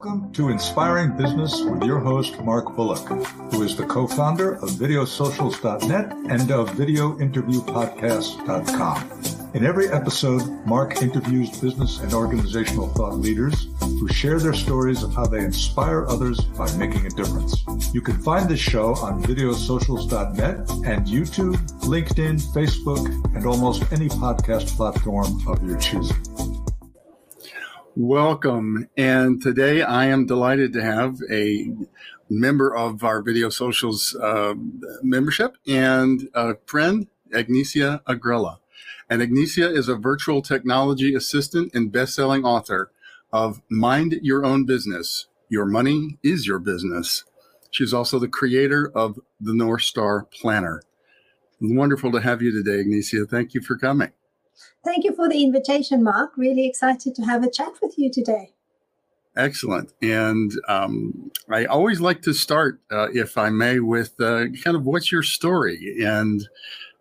Welcome to Inspiring Business with your host, Mark Bullock, who is the co founder of Videosocials.net and of VideoInterviewPodcast.com. In every episode, Mark interviews business and organizational thought leaders who share their stories of how they inspire others by making a difference. You can find this show on Videosocials.net and YouTube, LinkedIn, Facebook, and almost any podcast platform of your choosing. Welcome. And today I am delighted to have a member of our Video Socials uh, membership and a friend, Agnesia Agrella. And Agnesia is a virtual technology assistant and best-selling author of Mind Your Own Business. Your money is your business. She's also the creator of the North Star Planner. Wonderful to have you today, Agnesia. Thank you for coming. Thank you for the invitation, Mark. Really excited to have a chat with you today. Excellent. And um, I always like to start, uh, if I may, with uh, kind of what's your story? And,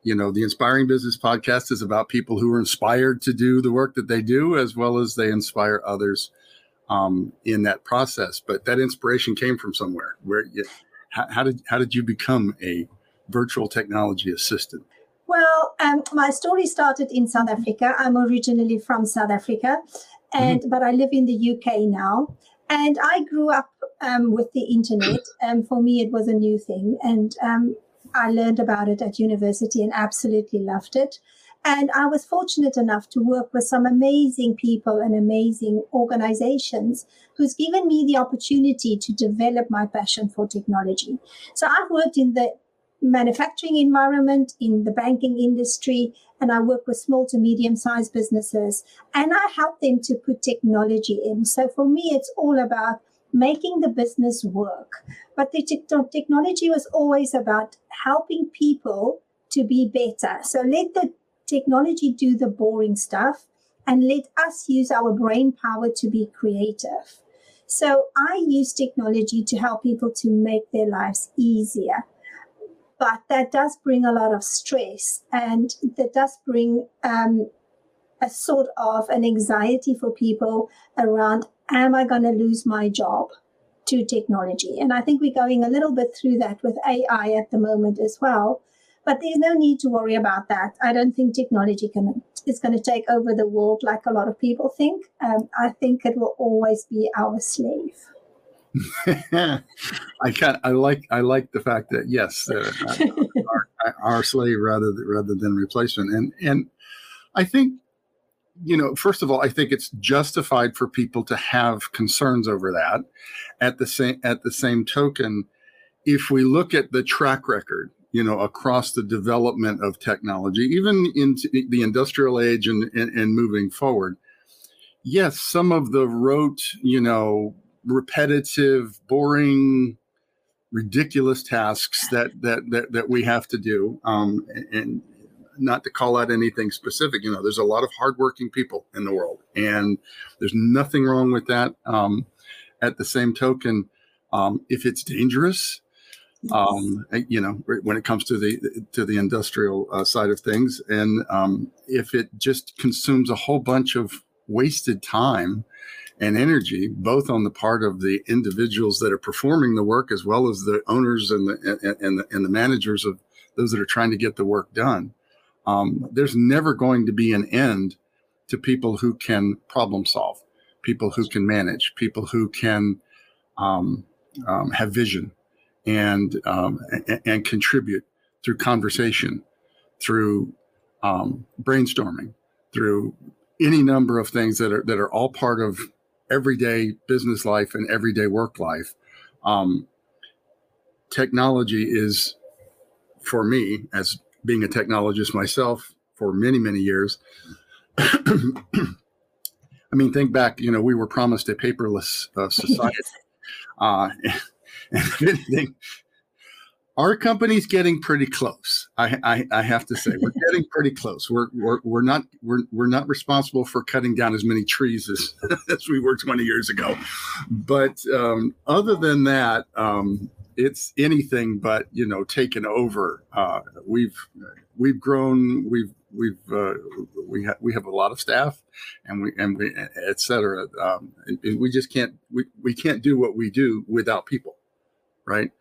you know, the Inspiring Business podcast is about people who are inspired to do the work that they do, as well as they inspire others um, in that process. But that inspiration came from somewhere. Where, you, how, how did how did you become a virtual technology assistant? Well, um, my story started in South Africa. I'm originally from South Africa, and mm-hmm. but I live in the UK now. And I grew up um, with the internet. And um, for me, it was a new thing, and um, I learned about it at university and absolutely loved it. And I was fortunate enough to work with some amazing people and amazing organizations who's given me the opportunity to develop my passion for technology. So I've worked in the manufacturing environment, in the banking industry, and I work with small to medium sized businesses and I help them to put technology in. So for me, it's all about making the business work. But the te- technology was always about helping people to be better. So let the technology do the boring stuff and let us use our brain power to be creative. So I use technology to help people to make their lives easier but that does bring a lot of stress and that does bring um, a sort of an anxiety for people around am I going to lose my job to technology? And I think we're going a little bit through that with AI at the moment as well. But there's no need to worry about that. I don't think technology can is going to take over the world like a lot of people think. Um, I think it will always be our slave. I kind I like I like the fact that yes, uh, our, our, slave rather than, rather than replacement, and and I think you know first of all I think it's justified for people to have concerns over that. At the same at the same token, if we look at the track record, you know, across the development of technology, even in the industrial age and, and, and moving forward, yes, some of the rote, you know, repetitive, boring, ridiculous tasks that that that, that we have to do. Um, and not to call out anything specific, you know, there's a lot of hardworking people in the world, and there's nothing wrong with that. Um, at the same token, um, if it's dangerous, um, you know, when it comes to the to the industrial uh, side of things, and um, if it just consumes a whole bunch of wasted time and energy, both on the part of the individuals that are performing the work as well as the owners and the and the, and the managers of those that are trying to get the work done. Um, there's never going to be an end to people who can problem solve, people who can manage, people who can um, um, have vision and, um, and, and contribute through conversation, through um, brainstorming, through any number of things that are that are all part of everyday business life and everyday work life. Um, technology is, for me, as being a technologist myself for many, many years. I mean, think back, you know, we were promised a paperless uh, society. uh, and if anything, our company's getting pretty close. I, I, I, have to say, we're getting pretty close. We're, we're, we're not we're, we're not responsible for cutting down as many trees as, as we were 20 years ago. But um, other than that, um, it's anything but you know taken over. Uh, we've we've grown. We've we've uh, we have we have a lot of staff, and we and we et cetera. Um, and, and we just can't we, we can't do what we do without people, right?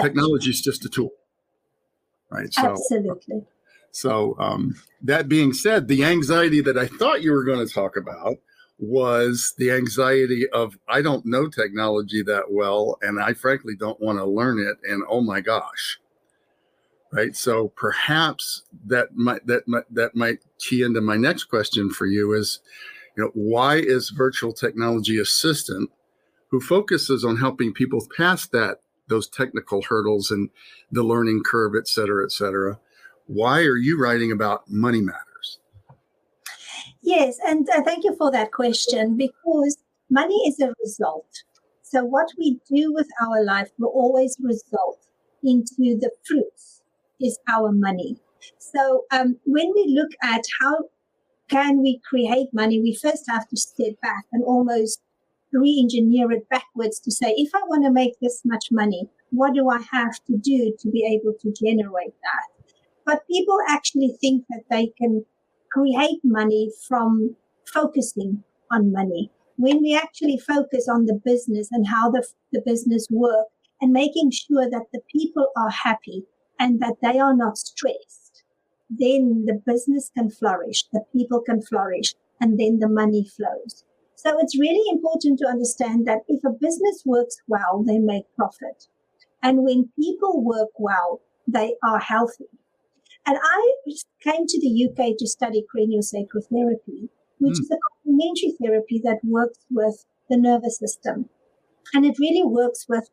Technology is just a tool, right? So, Absolutely. So um, that being said, the anxiety that I thought you were going to talk about was the anxiety of I don't know technology that well, and I frankly don't want to learn it. And oh my gosh, right? So perhaps that might that might, that might key into my next question for you is, you know, why is virtual technology assistant who focuses on helping people pass that those technical hurdles and the learning curve, et cetera, et cetera? Why are you writing about money matters? Yes, and uh, thank you for that question because money is a result. So what we do with our life will always result into the fruits is our money. So um, when we look at how can we create money, we first have to step back and almost re-engineer it backwards to say, if I want to make this much money, what do I have to do to be able to generate that? But people actually think that they can create money from focusing on money. When we actually focus on the business and how the, the business work and making sure that the people are happy and that they are not stressed, then the business can flourish, the people can flourish, and then the money flows. So it's really important to understand that if a business works well, they make profit. And when people work well, they are healthy. And I came to the UK to study craniosacral therapy, which mm. is a complementary therapy that works with the nervous system. And it really works with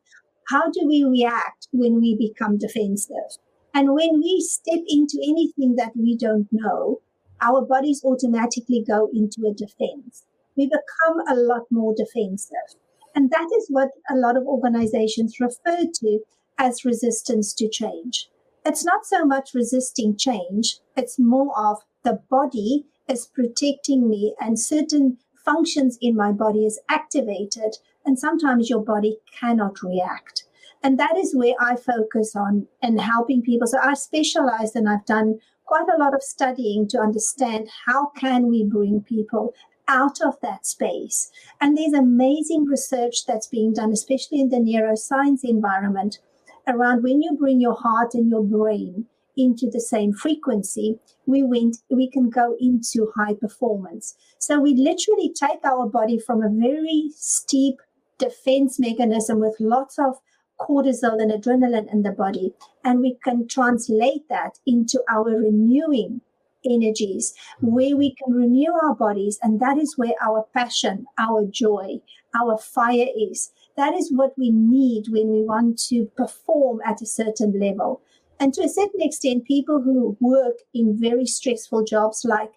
how do we react when we become defensive? And when we step into anything that we don't know, our bodies automatically go into a defense. We become a lot more defensive. And that is what a lot of organizations refer to as resistance to change. It's not so much resisting change, it's more of the body is protecting me and certain functions in my body is activated and sometimes your body cannot react and that is where i focus on and helping people so i specialize and i've done quite a lot of studying to understand how can we bring people out of that space and there's amazing research that's being done especially in the neuroscience environment around when you bring your heart and your brain into the same frequency, we went, we can go into high performance. So we literally take our body from a very steep defense mechanism with lots of cortisol and adrenaline in the body, and we can translate that into our renewing energies where we can renew our bodies and that is where our passion our joy our fire is that is what we need when we want to perform at a certain level. And to a certain extent, people who work in very stressful jobs, like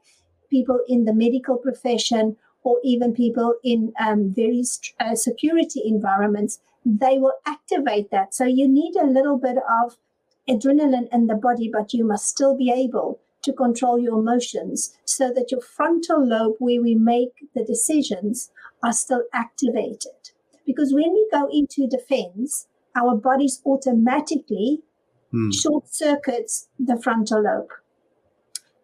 people in the medical profession or even people in um, very uh, security environments, they will activate that. So you need a little bit of adrenaline in the body, but you must still be able to control your emotions so that your frontal lobe, where we make the decisions, are still activated. Because when we go into defense, our bodies automatically mm. short circuits the frontal lobe.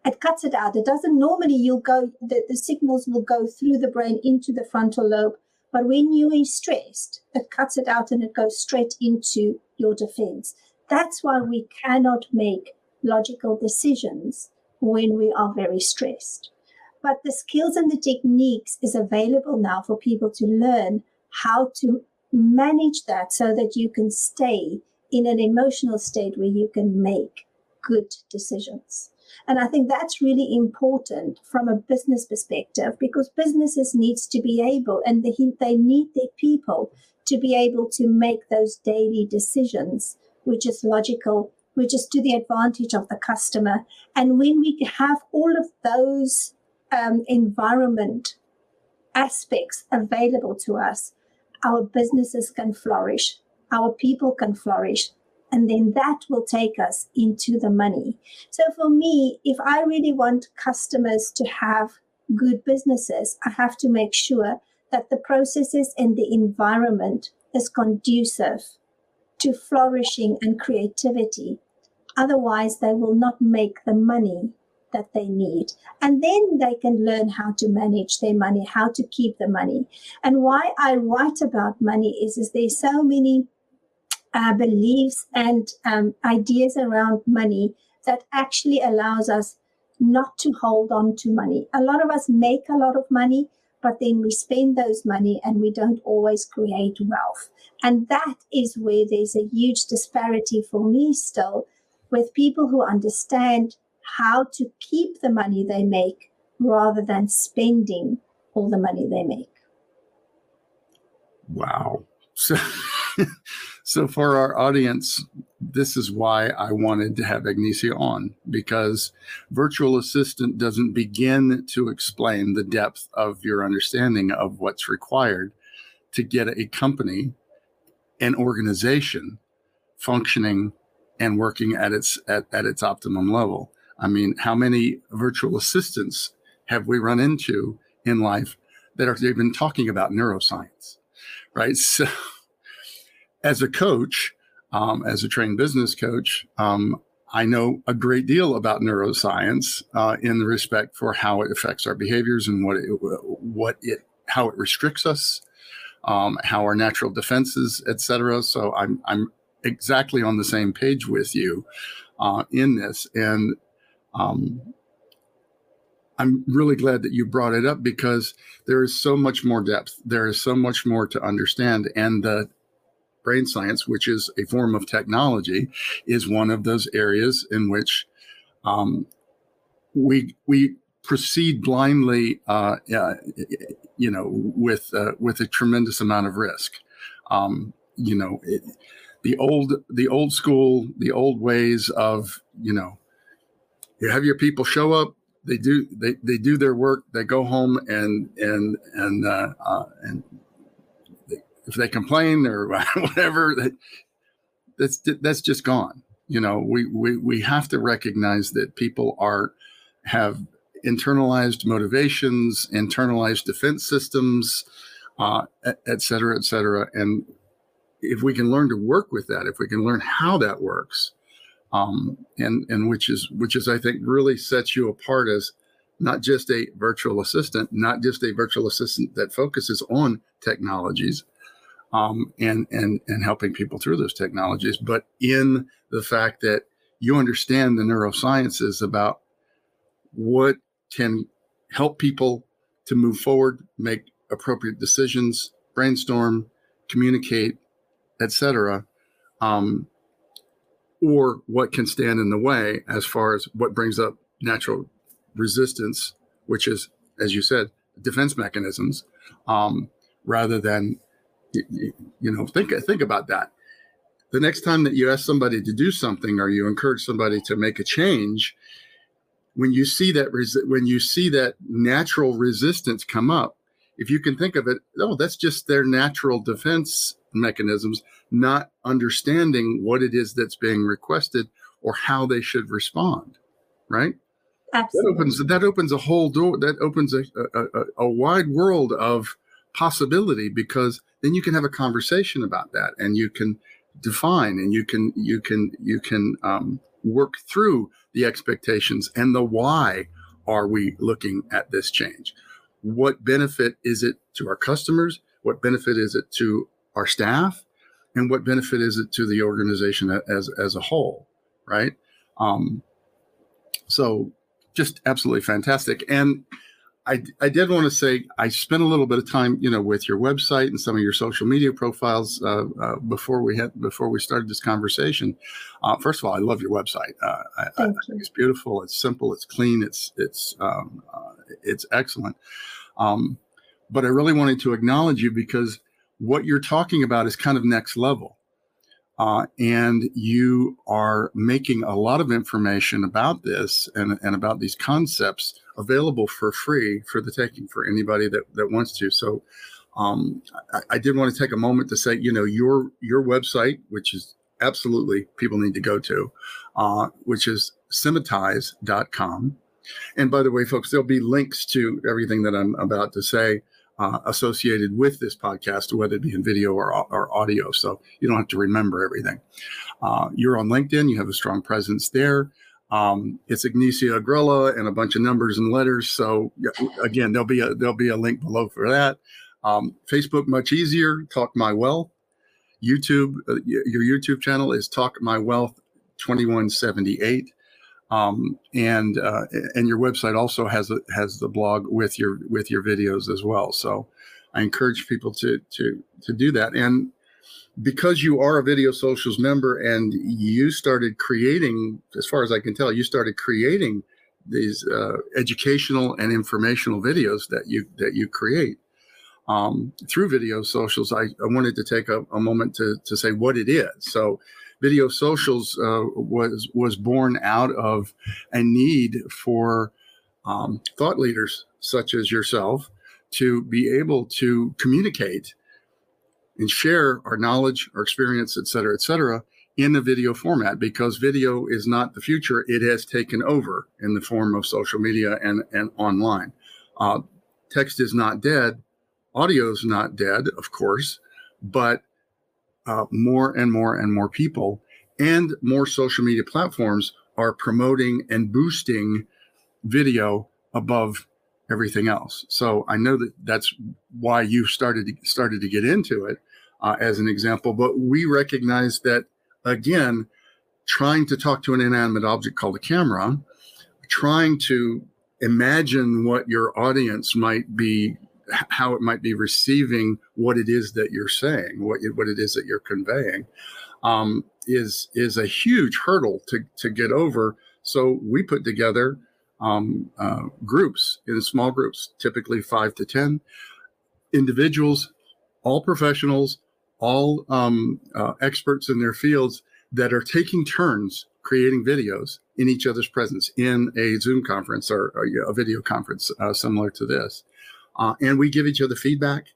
It cuts it out. It doesn't normally you'll go the, the signals will go through the brain into the frontal lobe. But when you are stressed, it cuts it out and it goes straight into your defense. That's why we cannot make logical decisions when we are very stressed. But the skills and the techniques is available now for people to learn how to manage that so that you can stay in an emotional state where you can make good decisions. And I think that's really important from a business perspective because businesses needs to be able and they, they need their people to be able to make those daily decisions, which is logical, which is to the advantage of the customer. And when we have all of those um, environment aspects available to us, our businesses can flourish, our people can flourish, and then that will take us into the money. So for me, if I really want customers to have good businesses, I have to make sure that the processes and the environment is conducive to flourishing and creativity. Otherwise, they will not make the money that they need. And then they can learn how to manage their money, how to keep the money. And why I write about money is, is there's so many uh, beliefs and um, ideas around money that actually allows us not to hold on to money. A lot of us make a lot of money, but then we spend those money and we don't always create wealth. And that is where there's a huge disparity for me still with people who understand how to keep the money they make rather than spending all the money they make. Wow. So, so for our audience, this is why I wanted to have Agnesia on because virtual assistant doesn't begin to explain the depth of your understanding of what's required to get a company, an organization functioning and working at its at, at its optimum level. I mean, how many virtual assistants have we run into in life that are even talking about neuroscience, right? So, as a coach, um, as a trained business coach, um, I know a great deal about neuroscience uh, in the respect for how it affects our behaviors and what it, what it how it restricts us, um, how our natural defenses, et cetera. So I'm I'm exactly on the same page with you uh, in this, and um, I'm really glad that you brought it up because there is so much more depth. There is so much more to understand, and the brain science, which is a form of technology, is one of those areas in which um, we we proceed blindly, uh, uh, you know, with uh, with a tremendous amount of risk. Um, you know, it, the old the old school, the old ways of you know, you have your people show up. They do they, they do their work. They go home and and and uh, uh, and if they complain or whatever, that, that's that's just gone. You know, we, we we have to recognize that people are have internalized motivations, internalized defense systems, uh, et cetera, et cetera. And if we can learn to work with that, if we can learn how that works, um, and and which is which is I think really sets you apart as not just a virtual assistant, not just a virtual assistant that focuses on technologies, um, and and and helping people through those technologies, but in the fact that you understand the neurosciences about what can help people to move forward, make appropriate decisions, brainstorm, communicate, etc., um, or what can stand in the way as far as what brings up natural resistance, which is, as you said, defense mechanisms, um, rather than you, know, think think about that. The next time that you ask somebody to do something or you encourage somebody to make a change, when you see that resi- when you see that natural resistance come up, if you can think of it, oh, that's just their natural defense mechanisms, not understanding what it is that's being requested or how they should respond, right? Absolutely. That opens that opens a whole door. That opens a, a, a, a wide world of possibility because then you can have a conversation about that and you can define and you can you can you can um, work through the expectations and the why are we looking at this change what benefit is it to our customers what benefit is it to our staff and what benefit is it to the organization as as a whole right um, so just absolutely fantastic and I, I did want to say I spent a little bit of time, you know, with your website and some of your social media profiles uh, uh, before we had before we started this conversation. Uh, first of all, I love your website. Uh, I, I, think it's beautiful. It's simple. It's clean. It's it's um, uh, it's excellent. Um, but I really wanted to acknowledge you because what you're talking about is kind of next level. Uh, and you are making a lot of information about this and, and about these concepts available for free for the taking for anybody that, that wants to. So um, I, I, did want to take a moment to say, you know, your your website, which is absolutely people need to go to, uh, which is sematize.com. And by the way, folks, there'll be links to everything that I'm about to say uh, associated with this podcast, whether it be in video or, or audio. So you don't have to remember everything. Uh, you're on LinkedIn, you have a strong presence there. Um, it's Agnesia Agrella and a bunch of numbers and letters. So again, there'll be a there'll be a link below for that. Um, Facebook much easier. Talk My Wealth. YouTube, uh, your YouTube channel is Talk My Wealth 2178. Um, and uh, and your website also has a, has the blog with your with your videos as well. So I encourage people to to to do that. And because you are a video socials member and you started creating, as far as I can tell, you started creating these uh, educational and informational videos that you that you create um, through video socials. I, I wanted to take a, a, moment to to say what it is. So, video socials uh, was was born out of a need for um, thought leaders such as yourself to be able to communicate and share our knowledge, our experience, et cetera, et cetera, in a video format because video is not the future. It has taken over in the form of social media and, and online. Uh, text is not dead. Audio is not dead, of course, but uh, more and more and more people and more social media platforms are promoting and boosting video above everything else. So I know that that's why you started to, started to get into it uh, as an example. But we recognize that again, trying to talk to an inanimate object called a camera, trying to imagine what your audience might be how it might be receiving what it is that you're saying, what what it is that you're conveying, um, is is a huge hurdle to to get over. So we put together um, uh, groups in small groups, typically five to 10 individuals, all professionals, all um, uh, experts in their fields that are taking turns creating videos in each other's presence in a Zoom conference or, a video conference uh, similar to this. Uh, and we give each other feedback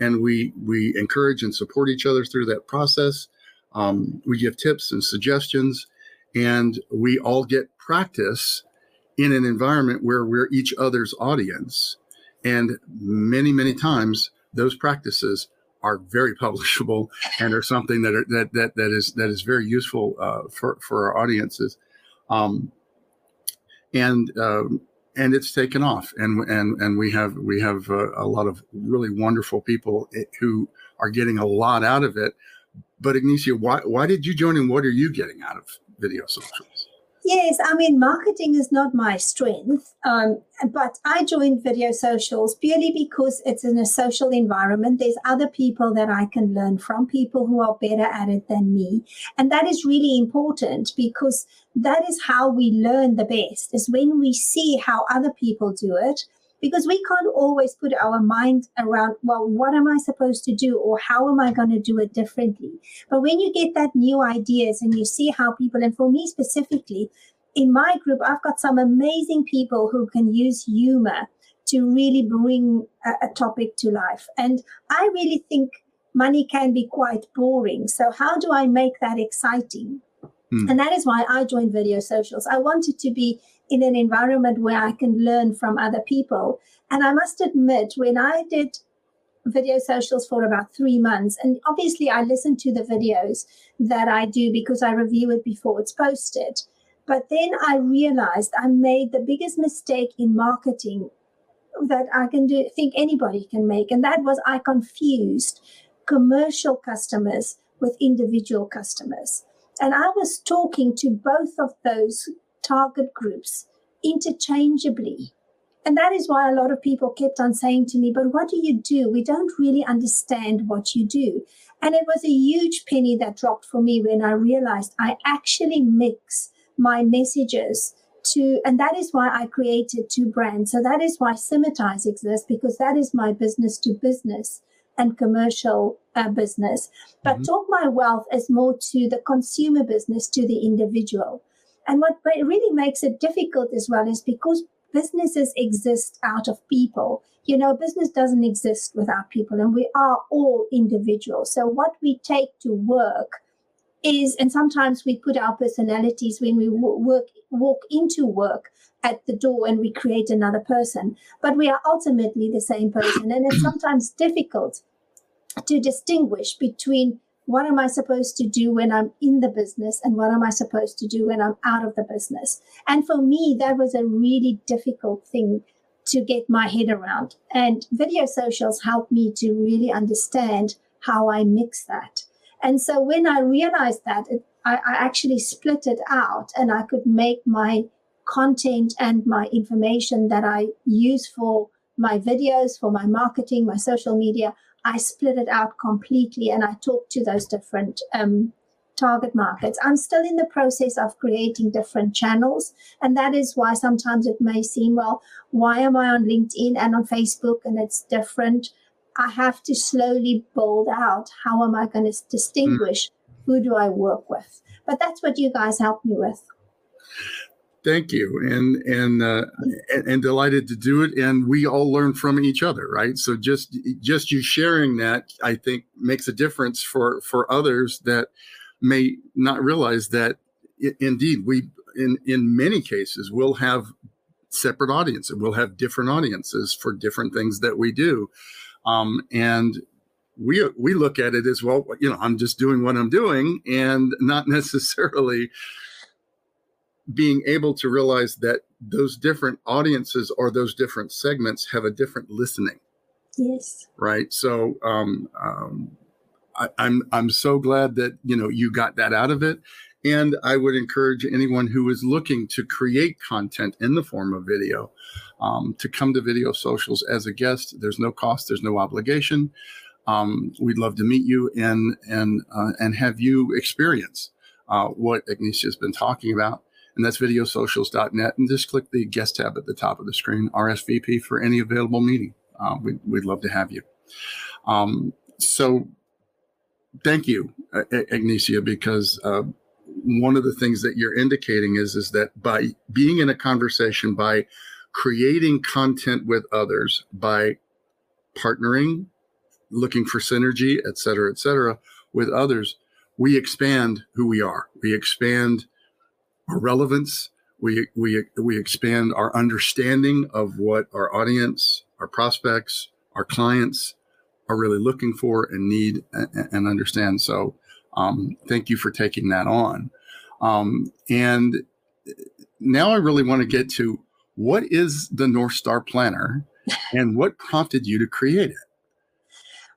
and we, we encourage and support each other through that process. Um, we give tips and suggestions and we all get practice in an environment where we're each other's audience. And many, many times those practices are very publishable and are something that are, that, that, that is, that is very useful uh, for, for our audiences. Um, and, um, and it's taken off and, and, and we have, we have uh, a lot of really wonderful people eh, who are getting a lot out of it. But Agnesia, why, why did you join and what are you getting out of video socials? Yes, I mean, marketing is not my strength, um, but I joined Video Socials purely because it's in a social environment. There's other people that I can learn from, people who are better at it than me. And that is really important because that is how we learn the best, is when we see how other people do it because we can't always put our mind around, well, what am I supposed to do or how am I going to do it differently? But when you get that new ideas and you see how people, and for me specifically, in my group, I've got some amazing people who can use humor to really bring a, a topic to life. And I really think money can be quite boring. So how do I make that exciting? Hmm. And that is why I joined Video Socials. I wanted to be in an environment where I can learn from other people. And I must admit, when I did video socials for about three months, and obviously I listen to the videos that I do because I review it before it's posted. But then I realized I made the biggest mistake in marketing that I can do, think anybody can make. And that was I confused commercial customers with individual customers. And I was talking to both of those target groups interchangeably. And that is why a lot of people kept on saying to me, but what do you do? We don't really understand what you do. And it was a huge penny that dropped for me when I realized I actually mix my messages to, and that is why I created two brands. So that is why Simitize exists because that is my business to business and commercial uh, business. But mm-hmm. Talk My Wealth is more to the consumer business, to the individual. And what really makes it difficult as well is because businesses exist out of people. You know, business doesn't exist without people, and we are all individuals. So, what we take to work is, and sometimes we put our personalities when we work, walk into work at the door and we create another person, but we are ultimately the same person. And it's sometimes difficult to distinguish between what am I supposed to do when I'm in the business and what am I supposed to do when I'm out of the business? And for me, that was a really difficult thing to get my head around. And video socials helped me to really understand how I mix that. And so when I realized that, it, I, I actually split it out and I could make my content and my information that I use for my videos, for my marketing, my social media, I split it out completely and I talk to those different um, target markets. I'm still in the process of creating different channels. And that is why sometimes it may seem, well, why am I on LinkedIn and on Facebook and it's different? I have to slowly build out how am I going to distinguish mm. who do I work with. But that's what you guys help me with. Thank you, and and, uh, and and delighted to do it. And we all learn from each other, right? So just just you sharing that, I think, makes a difference for for others that may not realize that. It, indeed, we in in many cases will have separate audiences. We'll have different audiences for different things that we do, um, and we we look at it as well. You know, I'm just doing what I'm doing, and not necessarily being able to realize that those different audiences or those different segments have a different listening. Yes. Right. So um, um, I, I'm I'm so glad that you know you got that out of it, and I would encourage anyone who is looking to create content in the form of video um, to come to Video Socials as a guest. There's no cost. There's no obligation. Um, we'd love to meet you and and uh, and have you experience uh, what Agnesia has been talking about and that's videosocials.net. And just click the guest tab at the top of the screen, RSVP for any available meeting. Uh, we'd, we'd love to have you. Um, so thank you, Agnesia, because uh, one of the things that you're indicating is, is that by being in a conversation, by creating content with others, by partnering, looking for synergy, et cetera, et cetera, with others, we expand who we are. We expand our relevance. We, we, we expand our understanding of what our audience, our prospects, our clients are really looking for and need and, and understand. So, um, thank you for taking that on. Um, and now I really want to get to what is the North Star Planner and what prompted you to create it?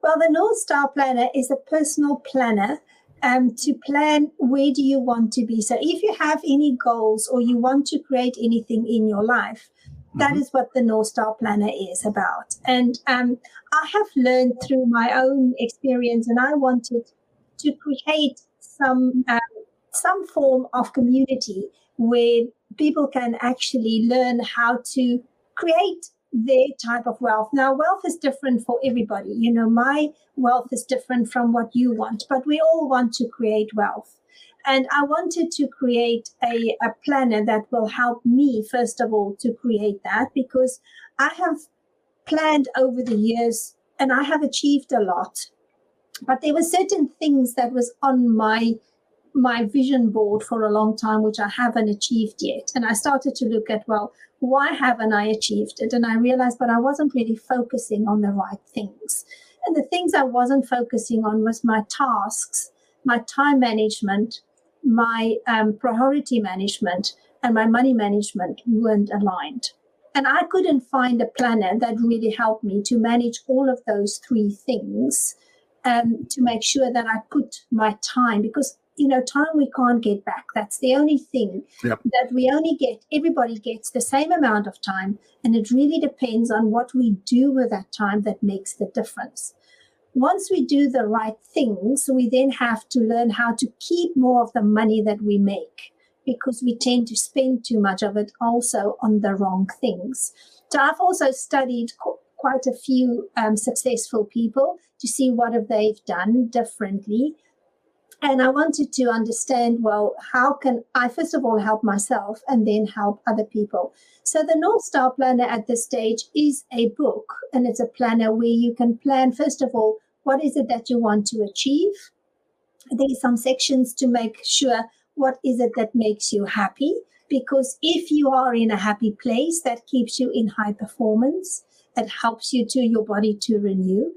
Well, the North Star Planner is a personal planner um, to plan where do you want to be. So if you have any goals or you want to create anything in your life, that mm-hmm. is what the North Star Planner is about. And um, I have learned through my own experience, and I wanted to create some um, some form of community where people can actually learn how to create their type of wealth. Now, wealth is different for everybody. You know, my wealth is different from what you want, but we all want to create wealth. And I wanted to create a, a planner that will help me, first of all, to create that because I have planned over the years and I have achieved a lot. But there were certain things that was on my my vision board for a long time, which I haven't achieved yet. And I started to look at, well, why haven't I achieved it? And I realized, but I wasn't really focusing on the right things. And the things I wasn't focusing on was my tasks, my time management, my um, priority management, and my money management weren't aligned. And I couldn't find a planner that really helped me to manage all of those three things um, to make sure that I put my time, because you know, time we can't get back. That's the only thing yep. that we only get. Everybody gets the same amount of time, and it really depends on what we do with that time that makes the difference. Once we do the right things, we then have to learn how to keep more of the money that we make because we tend to spend too much of it also on the wrong things. So I've also studied quite a few um, successful people to see what have they've done differently and I wanted to understand well, how can I, first of all, help myself and then help other people? So, the North Star Planner at this stage is a book, and it's a planner where you can plan, first of all, what is it that you want to achieve? There's some sections to make sure what is it that makes you happy. Because if you are in a happy place, that keeps you in high performance. It helps you to your body to renew.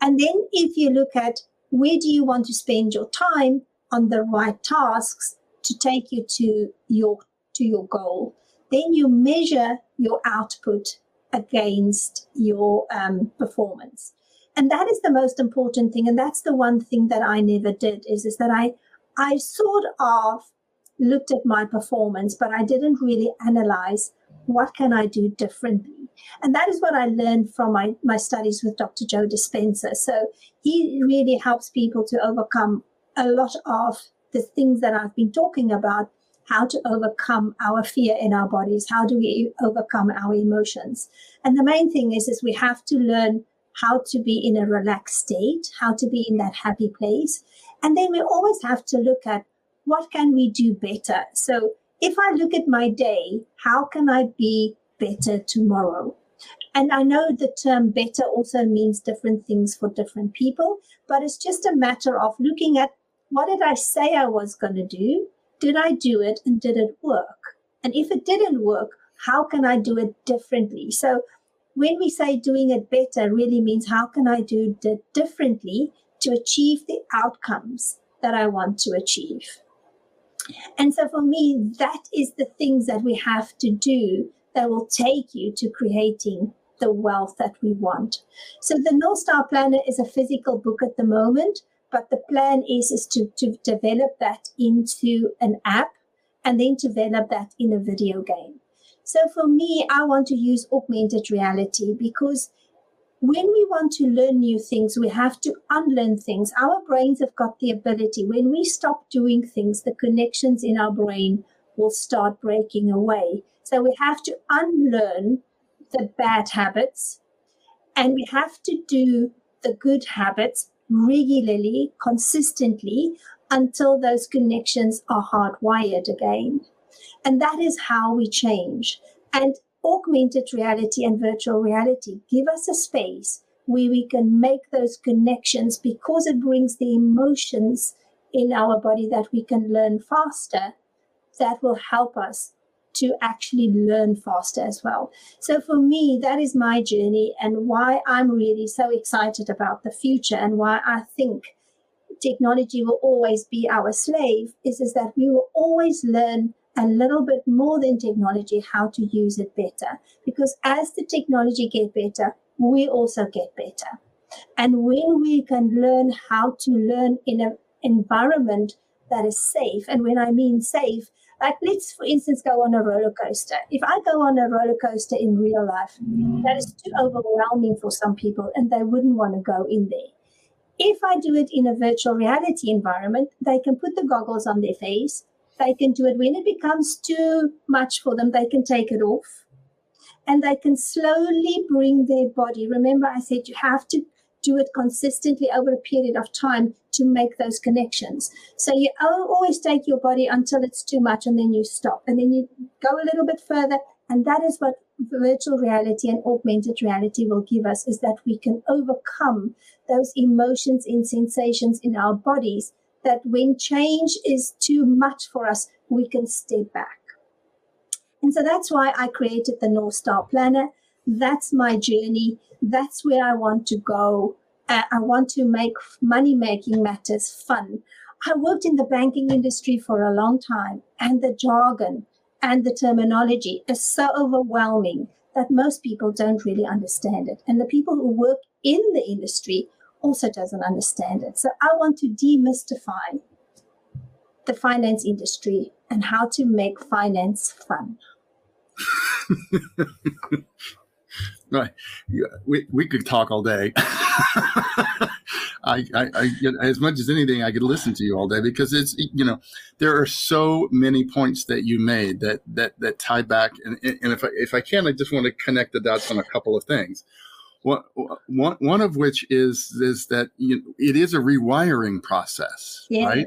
And then if you look at where do you want to spend your time on the right tasks to take you to your to your goal? Then you measure your output against your um, performance. And that is the most important thing and that's the one thing that i never did is, is that i i sort of looked at my performance but i didn't really analyze what can i do differently and that is what i learned from my, my studies with dr joe dispenza so he really helps people to overcome a lot of the things that i've been talking about how to overcome our fear in our bodies how do we overcome our emotions and the main thing is is we have to learn how to be in a relaxed state, how to be in that happy place. And then we always have to look at what can we do better. So if I look at my day, how can I be better tomorrow? And I know the term better also means different things for different people, but it's just a matter of looking at what did I say I was going to do? Did I do it and did it work? And if it didn't work, how can I do it differently? So when we say doing it better, really means how can I do it differently to achieve the outcomes that I want to achieve. And so for me, that is the things that we have to do that will take you to creating the wealth that we want. So the North Star Planner is a physical book at the moment, but the plan is, is to, to develop that into an app and then develop that in a video game. So for me, I want to use augmented reality because when we want to learn new things, we have to unlearn things. Our brains have got the ability, when we stop doing things, the connections in our brain will start breaking away. So we have to unlearn the bad habits and we have to do the good habits regularly, consistently until those connections are hardwired again. And that is how we change. And augmented reality and virtual reality give us a space where we can make those connections because it brings the emotions in our body that we can learn faster that will help us to actually learn faster as well. So for me, that is my journey and why I'm really so excited about the future and why I think technology will always be our slave is, is that we will always learn a little bit more than technology how to use it better. Because as the technology get better we also get better. And when we can learn how to learn in an environment that is safe and when i mean safe like let's for instance go on a roller coaster. If i go on a roller coaster in real life mm. that is too overwhelming for some people and they wouldn't want to go in there. If i do it in a virtual reality environment they can put the goggles on their face they can do it when it becomes too much for them, they can take it off and they can slowly bring their body. Remember, I said you have to do it consistently over a period of time to make those connections. So you always take your body until it's too much and then you stop and then you go a little bit further. And that is what virtual reality and augmented reality will give us is that we can overcome those emotions and sensations in our bodies that when change is too much for us, we can step back. And so that's why I created the North Star Planner. That's my journey. That's where I want to go. Uh, I want to make money making matters fun. I worked in the banking industry for a long time, and the jargon and the terminology is so overwhelming that most people don't really understand it. And the people who work in the industry also doesn't understand it. So I want to demystify the finance industry and how to make finance fun. right. We, we could talk all day. I, I, I, as much as anything, I could listen to you all day because it's, you know, there are so many points that you made that, that, that tie back. And, and if I, if I can, I just want to connect the dots on a couple of things. One, one, one of which is is that you, it is a rewiring process, yes. right?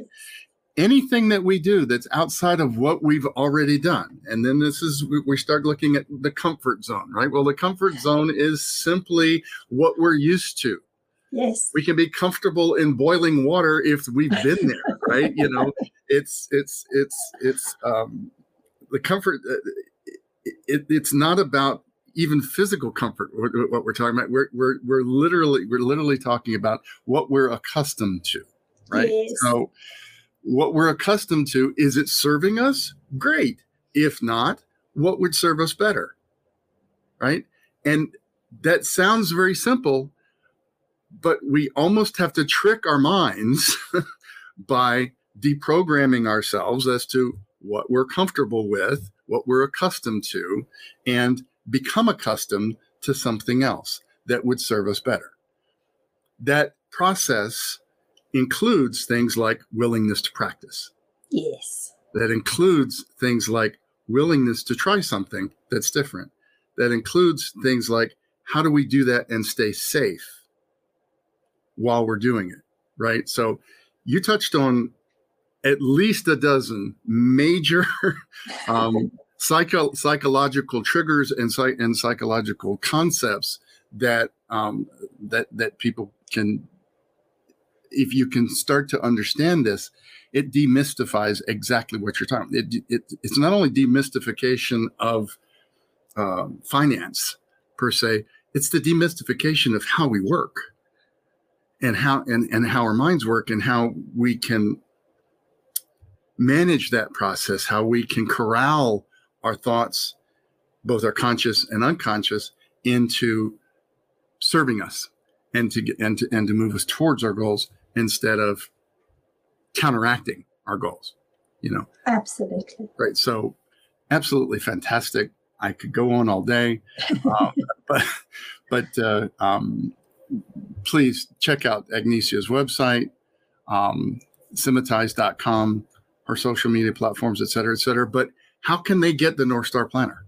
Anything that we do that's outside of what we've already done, and then this is we start looking at the comfort zone, right? Well, the comfort zone is simply what we're used to. Yes, we can be comfortable in boiling water if we've been there, right? You know, it's it's it's it's um, the comfort. Uh, it, it's not about even physical comfort what we're talking about we're, we're we're literally we're literally talking about what we're accustomed to right? Yes. so what we're accustomed to is it serving us? Great. If not what would serve us better right? And that sounds very simple but we almost have to trick our minds by deprogramming ourselves as to what we're comfortable with, what we're accustomed to, and become accustomed to something else that would serve us better. That process includes things like willingness to practice. Yes. That includes things like willingness to try something that's different. That includes things like how do we do that and stay safe while we're doing it, right? So you touched on at least a dozen major um, psycho- psychological triggers and, psych- and psychological concepts that um, that that people can if you can start to understand this it demystifies exactly what you're talking it, it, it's not only demystification of um, finance per se it's the demystification of how we work and how and, and how our minds work and how we can manage that process how we can corral our thoughts both our conscious and unconscious into serving us and to get and to and to move us towards our goals instead of counteracting our goals you know Absolutely. right so absolutely fantastic i could go on all day um, but but uh, um, please check out agnesia's website um, her social media platforms et cetera et cetera but how can they get the north star planner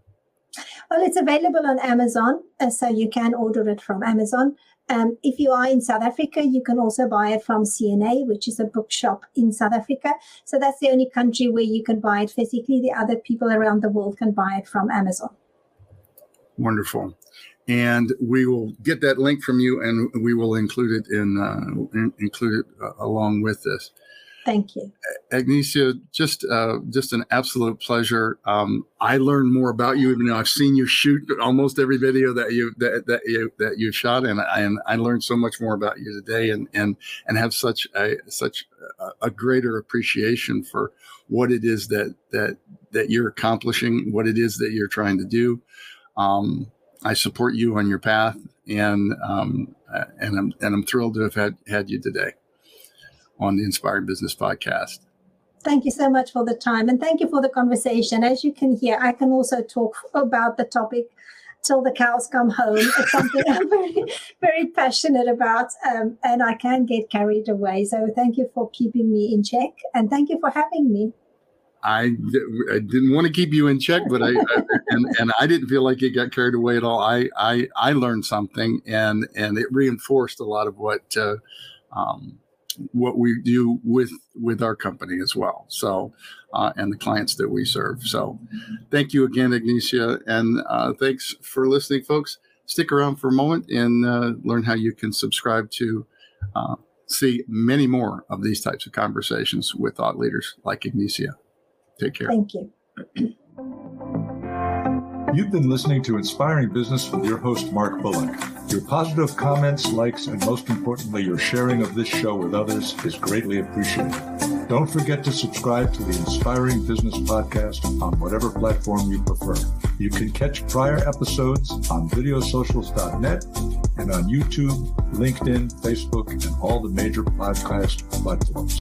Well, it's available on Amazon, uh, so you can order it from Amazon. Um, if you are in South Africa, you can also buy it from CNA, which is a bookshop in South Africa. So that's the only country where you can buy it physically. The other people around the world can buy it from Amazon. Wonderful. And we will get that link from you, and we will include it in, uh, in include it uh, along with this. Thank you. Agnesia, just uh, just an absolute pleasure. Um, I learned more about you, even though I've seen you shoot almost every video that you that, that you that you shot, and I, and I learned so much more about you today, and and and have such a such a, a greater appreciation for what it is that that that you're accomplishing, what it is that you're trying to do. Um, I support you on your path, and um, and I'm and I'm thrilled to have had had you today on the Inspired Business Podcast. Thank you so much for the time and thank you for the conversation. As you can hear, I can also talk about the topic till the cows come home. It's something I'm very, very passionate about um, and I can get carried away. So thank you for keeping me in check and thank you for having me. I, I didn't want to keep you in check, but I, I and, and I didn't feel like it got carried away at all. I I, I learned something, and and it reinforced a lot of what uh, um, what we do with with our company as well. So, uh, and the clients that we serve. So, thank you again, Agnesia and uh, thanks for listening, folks. Stick around for a moment and uh, learn how you can subscribe to uh, see many more of these types of conversations with thought leaders like Agnesia Take care. Thank you. You've been listening to Inspiring Business with your host, Mark Bullock. Your positive comments, likes, and most importantly, your sharing of this show with others is greatly appreciated. Don't forget to subscribe to the Inspiring Business Podcast on whatever platform you prefer. You can catch prior episodes on videosocials.net and on YouTube, LinkedIn, Facebook, and all the major podcast platforms.